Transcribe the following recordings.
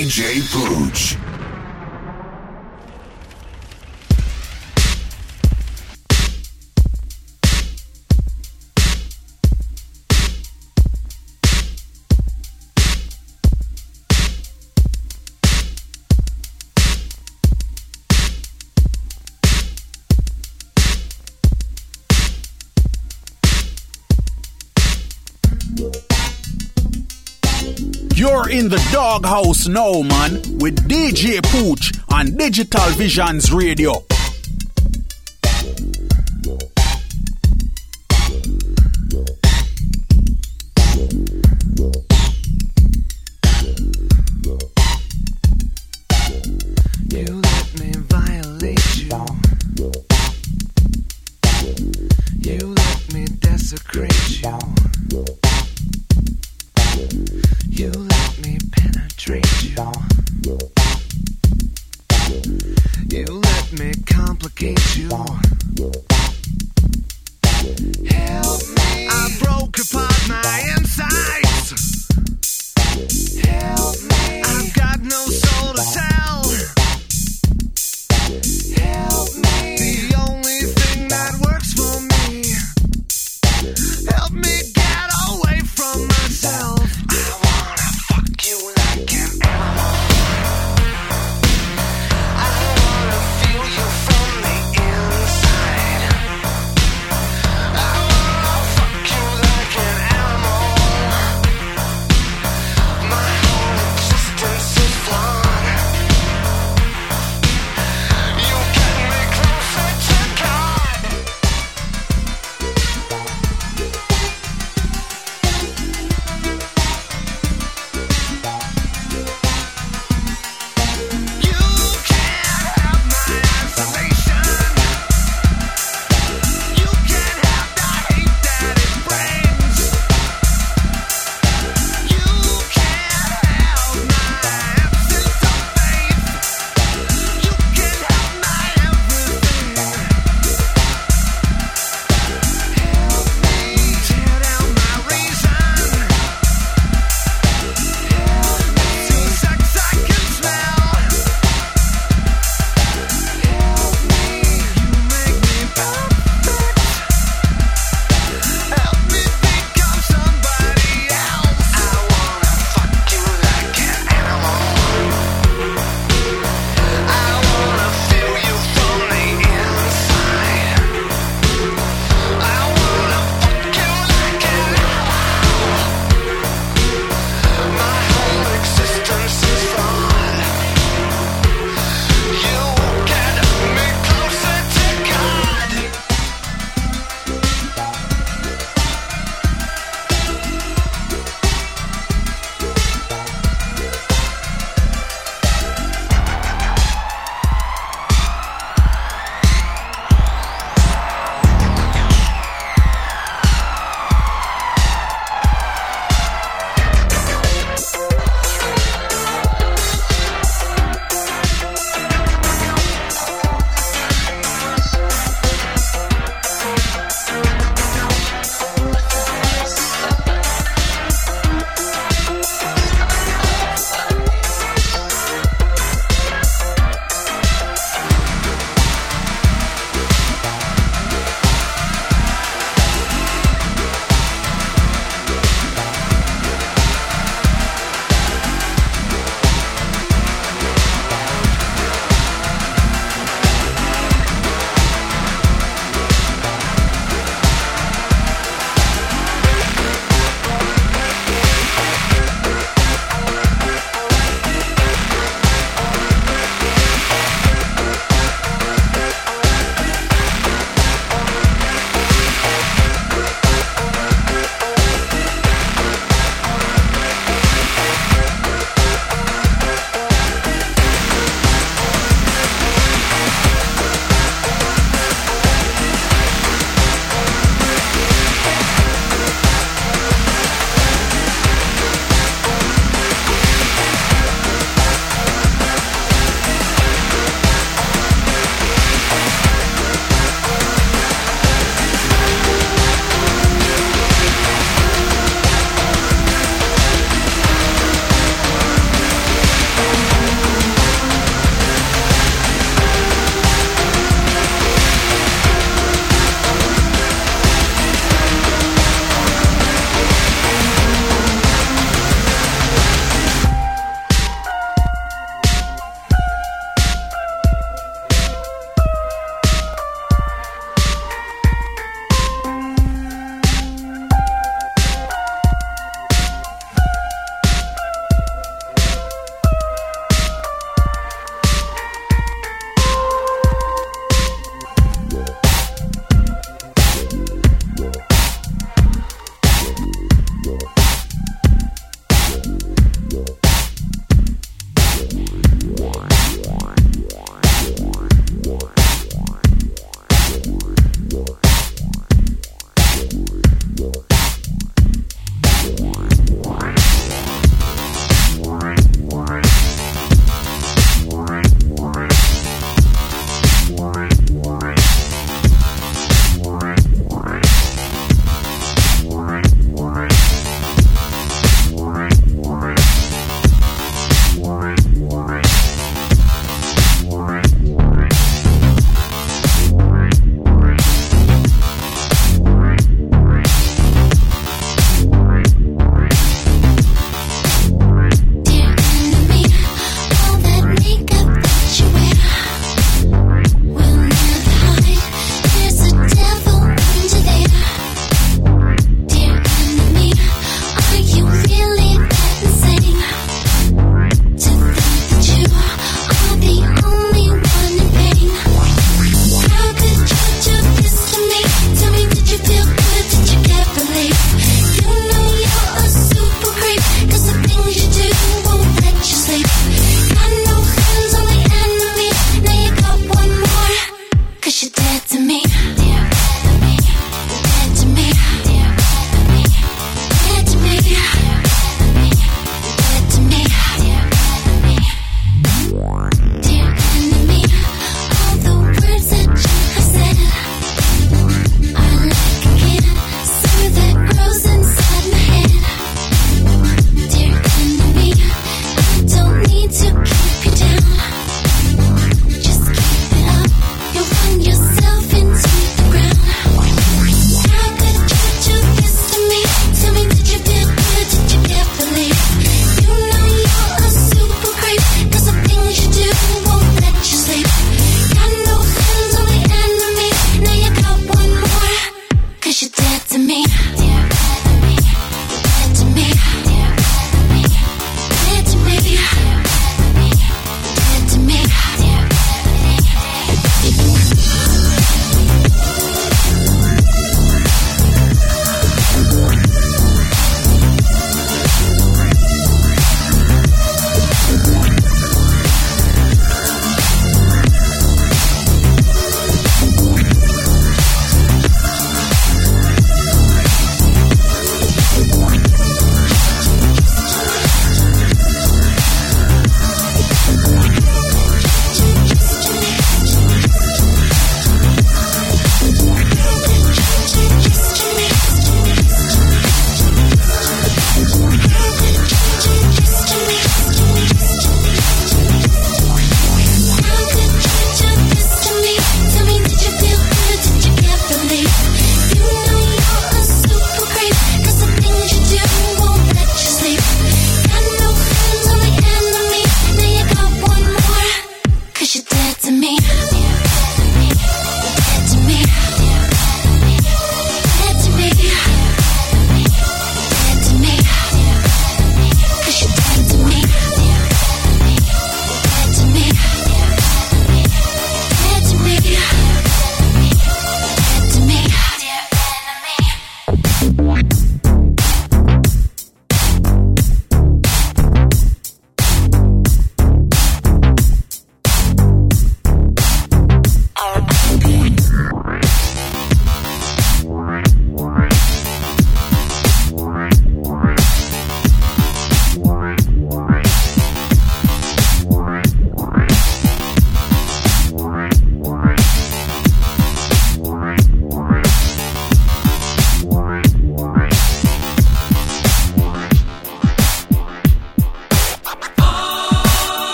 DJ Pooch. in the doghouse now, man, with DJ Pooch on Digital Visions Radio.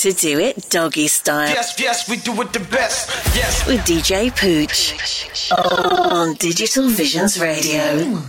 to do it doggy style. Yes, yes, we do it the best. Yes. With DJ Pooch. Oh, on Digital Visions Radio.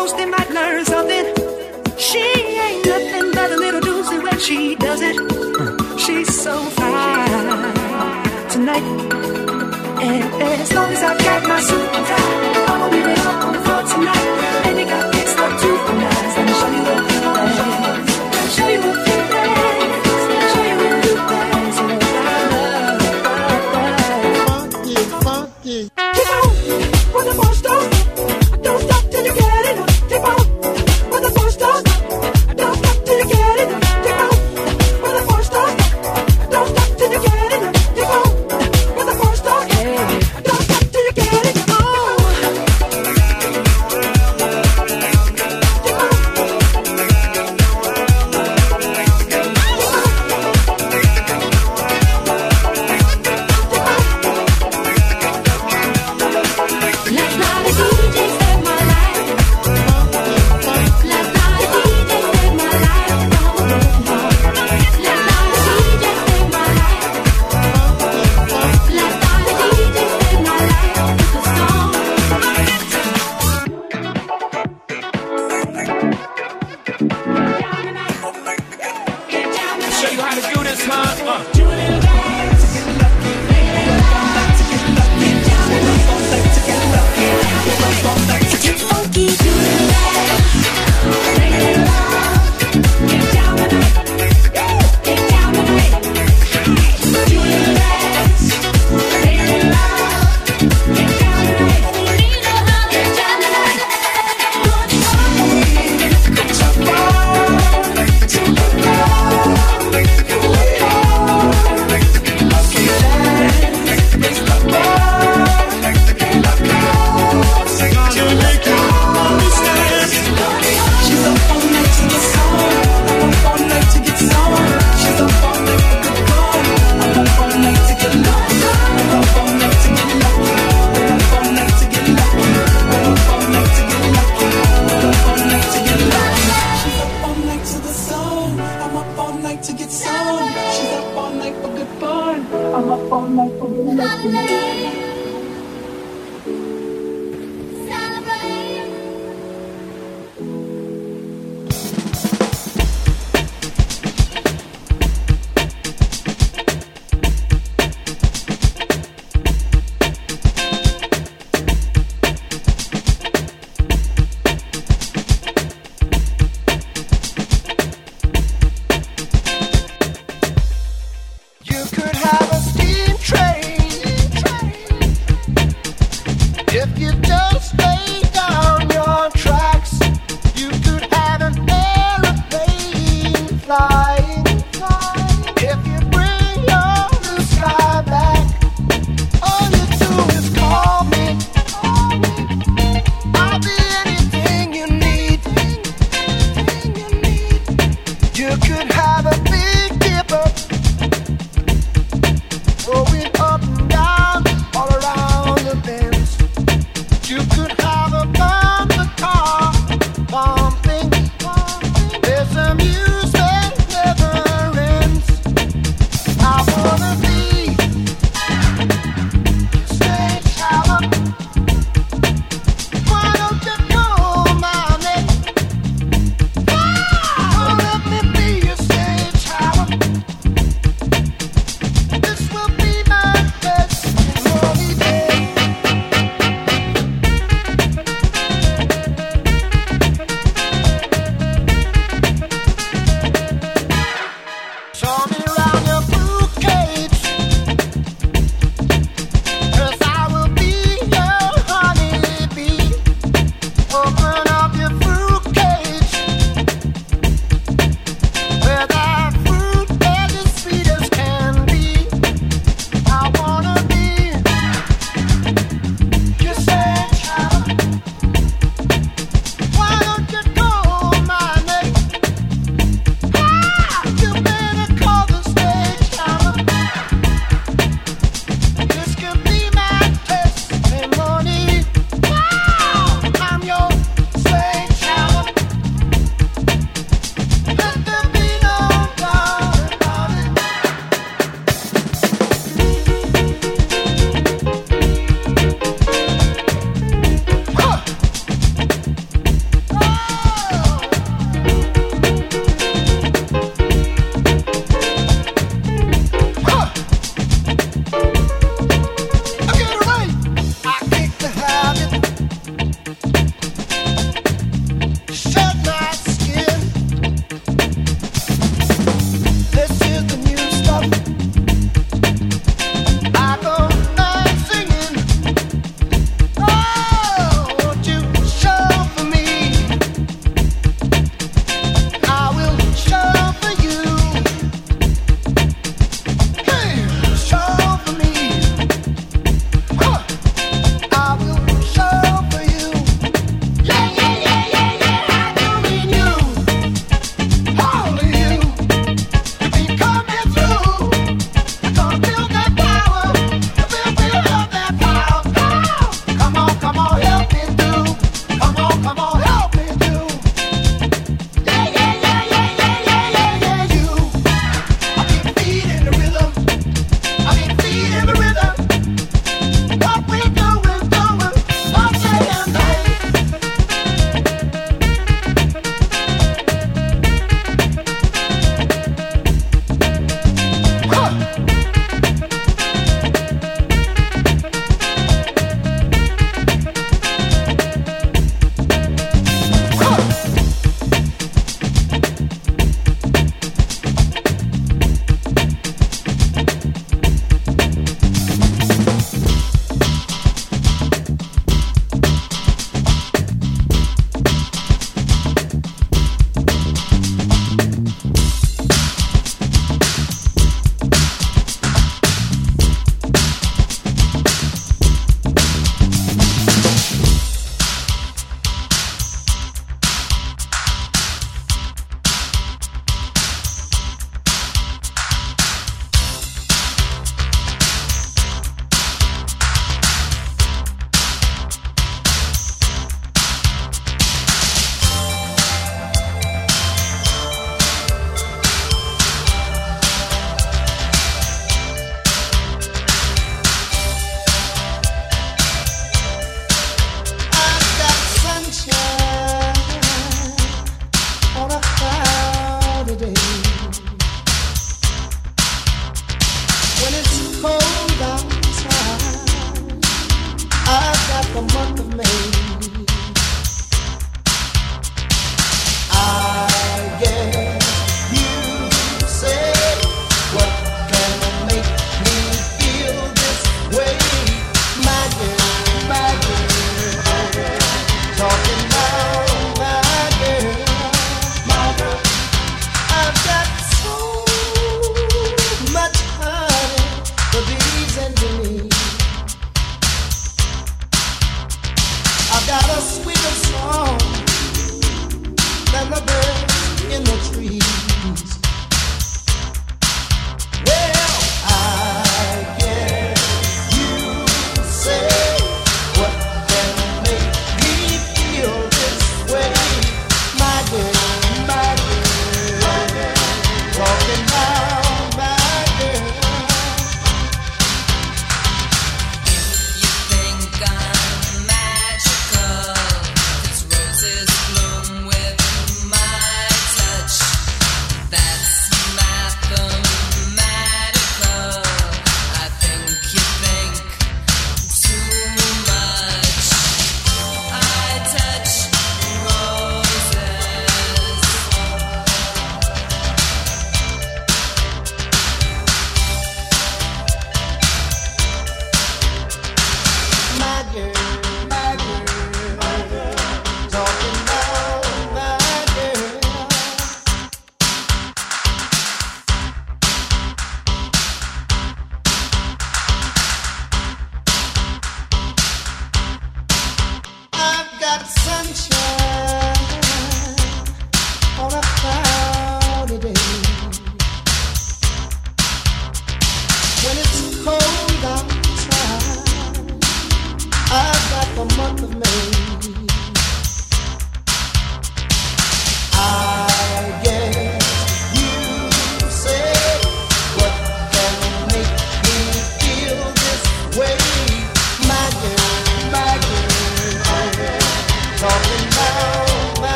most they might learn something. She ain't nothing but a little doozy when she does it. She's so fine tonight. And as long as I've got my suit and tie, I'ma be there on the floor.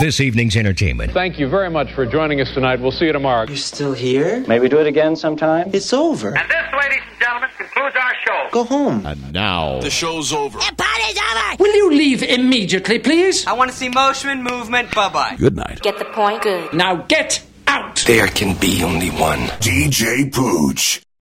this evening's entertainment. Thank you very much for joining us tonight. We'll see you tomorrow. You're still here? Maybe do it again sometime. It's over. And this, ladies and gentlemen, concludes our show. Go home. And now. The show's over. The party's over. Will you leave immediately, please? I want to see motion, movement. Bye bye. Good night. Get the point? Good. Now get out. There can be only one. DJ Pooch.